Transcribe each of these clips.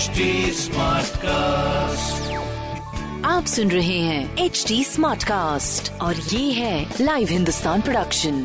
HD cast आप सुन रहे हैं एच डी स्मार्ट कास्ट और ये है live Hindustan production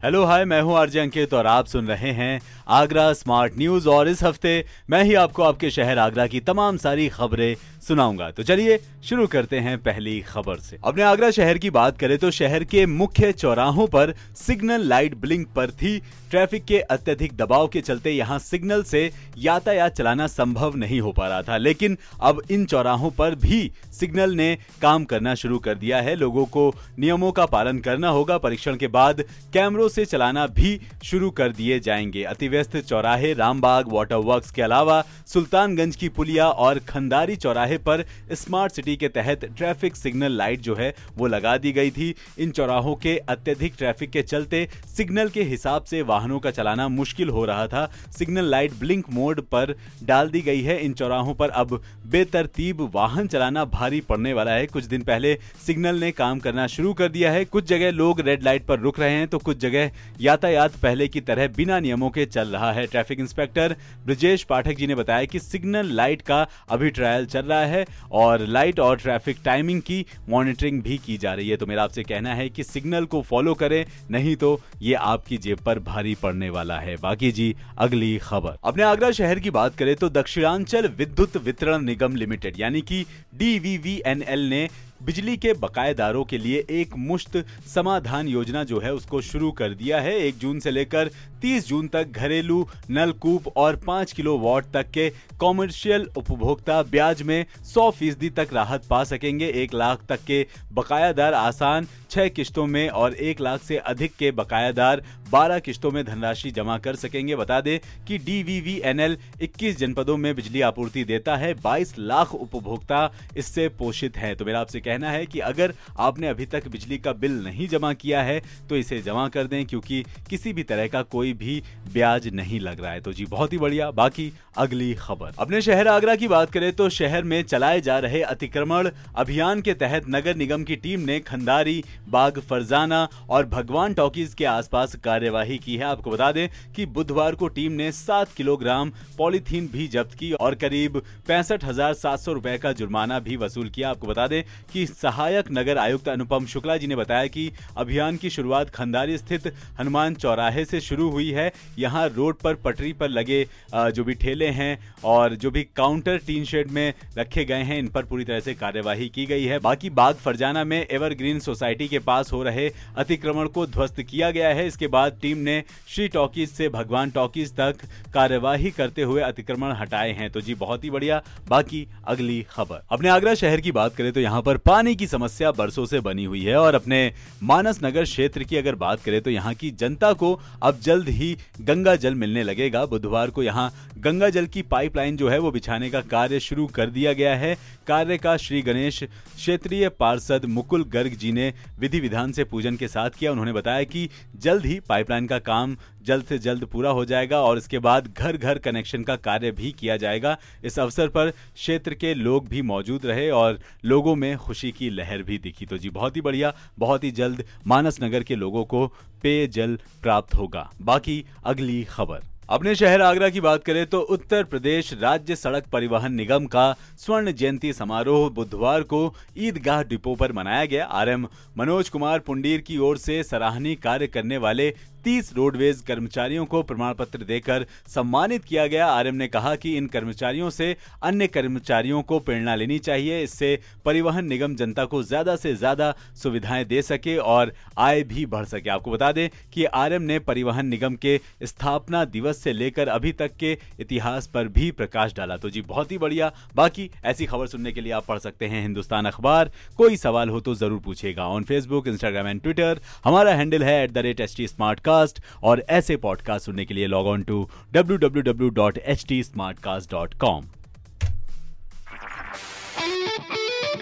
hello hi मैं हूँ आरजे अंकित और आप सुन रहे हैं आगरा स्मार्ट न्यूज़ और इस हफ़्ते मैं ही आपको आपके शहर आगरा की तमाम सारी खबरें सुनाऊँगा। तो चलिए शुरू करते हैं पहली खबर से। अपने आगरा शहर की बात करें तो शहर के मुख्य चौराहों पर सिग्नल लाइट ब्लिंक पर थी। ट्रैफ़िक के अत्यधिक दबाव के चलते यहाँ सिग्नल से यातायात चलाना संभव नहीं हो पा रहा था, लेकिन अब इन चौराहों पर भी सिग्नल ने काम करना शुरू कर दिया है। लोगों को नियमों का पालन करना होगा। परीक्षण के बाद कैमरों से चलाना भी शुरू कर दिए जाएँगे। अतिव्यस्त चौराहे रामबाग वाटर वर्क्स के अलावा सुल्तानगंज की पुलिया और खंदारी चौराहे पर स्मार्ट सिटी के तहत ट्रैफ़िक सिग्नल लाइट जो है, वो लगा दी गई थी। इन चौराहों के अत्यधिक ट्रैफ़िक के चलते सिग्नल के हिसाब से वाहनों का चलाना मुश्किल हो रहा था। सिग्नल लाइट ब्लिंक मोड पर डाल दी गई है। इन चौराहों पर अब बेतरतीब वाहन चलाना भारी पड़ने वाला है। कुछ दिन पहले सिग्नल ने काम करना शुरू कर दिया है। कुछ जगह लोग रेड लाइट पर रुक रहे हैं तो कुछ जगह यातायात पहले की तरह बिना नियमों के चल रहा है। ट्रैफ़िक इंस्पेक्टर ब्रजेश पाठक जी ने बताया कि सिग्नल लाइट का अभी ट्रायल चल रहा है और लाइट और ट्रैफ़िक टाइमिंग की मॉनिटरिंग भी की जा रही है। तो मेरा आपसे कहना है कि सिग्नल को फॉलो करें, नहीं तो ये आपकी जेब पर भारी पड़ने वाला है। बाकी जी, अगली खबर। अपने आगरा शहर की बात करें तो दक्षिणांचल विद्युत वितरण निगम लिमिटेड, यानी कि डीवीवीएनएल ने बिजली के बकायेदारों के लिए एक मुश्त समाधान योजना जो है उसको शुरू कर दिया है। एक जून से लेकर 30 जून तक घरेलू नलकूप और 5 किलो वॉट तक के कॉमर्शियल उपभोक्ता ब्याज में 100 फ़ीसदी तक राहत पा सकेंगे। एक लाख तक के बकायादार आसान छह किश्तों में और एक लाख से अधिक के बकायादार 12 किश्तों में धनराशि जमा कर सकेंगे। बता दें कि डीवीवीएनएल 21 जनपदों में बिजली आपूर्ति देता है 22 लाख उपभोक्ता इससे पोषित हैं। तो मेरा आपसे कहना है कि अगर आपने अभी तक बिजली का बिल नहीं जमा किया है तो इसे जमा कर दें, क्योंकि किसी भी तरह का कोई भी ब्याज नहीं लग रहा है। तो जी, बहुत ही बढ़िया। बाकी अगली खबर। अपने शहर आगरा की बात करें तो शहर में चलाए जा रहे अतिक्रमण अभियान के तहत नगर निगम की टीम ने खंदारी बाग, फरजाना और भगवान टॉकीज के आसपास कार्यवाही की है। आपको बता दें कि बुधवार को टीम ने सात किलोग्राम पॉलीथीन भी जब्त की और करीब पैंसठ हज़ार सात सौ रुपए का जुर्माना भी वसूल किया। आपको बता दें कि सहायक नगर आयुक्त अनुपम शुक्ला जी ने बताया कि अभियान की शुरुआत खंदारी स्थित हनुमान चौराहे से शुरू हुई है। यहाँ रोड पर, पटरी पर लगे जो भी ठेले हैं और जो भी काउंटर टीन शेड में रखे गए हैं, इन पर पूरी तरह से कार्यवाही की गई है। बाकी बाग फरजाना में एवरग्रीन सोसाइटी के पास हो रहे अतिक्रमण को ध्वस्त किया गया है। इसके बाद टीम ने श्री टॉकीज से भगवान टॉकीज तक कार्यवाही करते हुए अतिक्रमण हटाए हैं। तो जी, बहुत ही बढ़िया। बाकी अगली खबर। अपने आगरा शहर की बात करें तो यहाँ पर पानी की समस्या बरसों से बनी हुई है और अपने मानस नगर क्षेत्र की अगर बात करें तो यहाँ की जनता को अब जल्द ही गंगा जल मिलने लगेगा। बुधवार को यहाँ गंगा जल की पाइपलाइन जो है वो बिछाने का कार्य शुरू कर दिया गया है। कार्य का श्री गणेश, क्षेत्रीय पार्षद मुकुल गर्ग जी ने विधि विधान से पूजन के साथ किया। उन्होंने बताया कि जल्द ही पाइपलाइन का काम जल्द से जल्द पूरा हो जाएगा और इसके बाद घर घर कनेक्शन का कार्य भी किया जाएगा। इस अवसर पर क्षेत्र के लोग भी मौजूद रहे और लोगों में खुशी की लहर भी दिखी। तो जी, बहुत ही बढ़िया, बहुत ही जल्द मानस नगर के लोगों को पेयजल प्राप्त होगा। बाकी अगली खबर। अपने शहर आगरा की बात करें तो उत्तर प्रदेश राज्य सड़क परिवहन निगम का स्वर्ण जयंती समारोह बुधवार को ईदगाह डिपो पर मनाया गया। आरएम मनोज कुमार पुंडीर की ओर से सराहनीय कार्य करने वाले तीस रोडवेज़ कर्मचारियों को प्रमाण पत्र देकर सम्मानित किया गया। आरएम ने कहा कि इन कर्मचारियों से अन्य कर्मचारियों को प्रेरणा लेनी चाहिए, इससे परिवहन निगम जनता को ज़्यादा से ज़्यादा सुविधाएँ दे सके और आय भी बढ़ सके। आपको बता दें कि आरएम ने परिवहन निगम के स्थापना दिवस से लेकर अभी तक के इतिहास पर भी प्रकाश डाला। तो जी, बहुत ही बढ़िया। बाकी ऐसी खबर सुनने के लिए आप पढ़ सकते हैं हिंदुस्तान अखबार। कोई सवाल हो तो ज़रूर पूछेगा on Facebook Instagram and Twitter हमारा हैंडल है at the rate H T smart podcast और ऐसे पॉडकास्ट सुनने के लिए log on to W W W dot H T smart cast dot com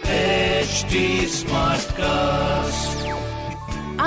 www.htsmartcast.com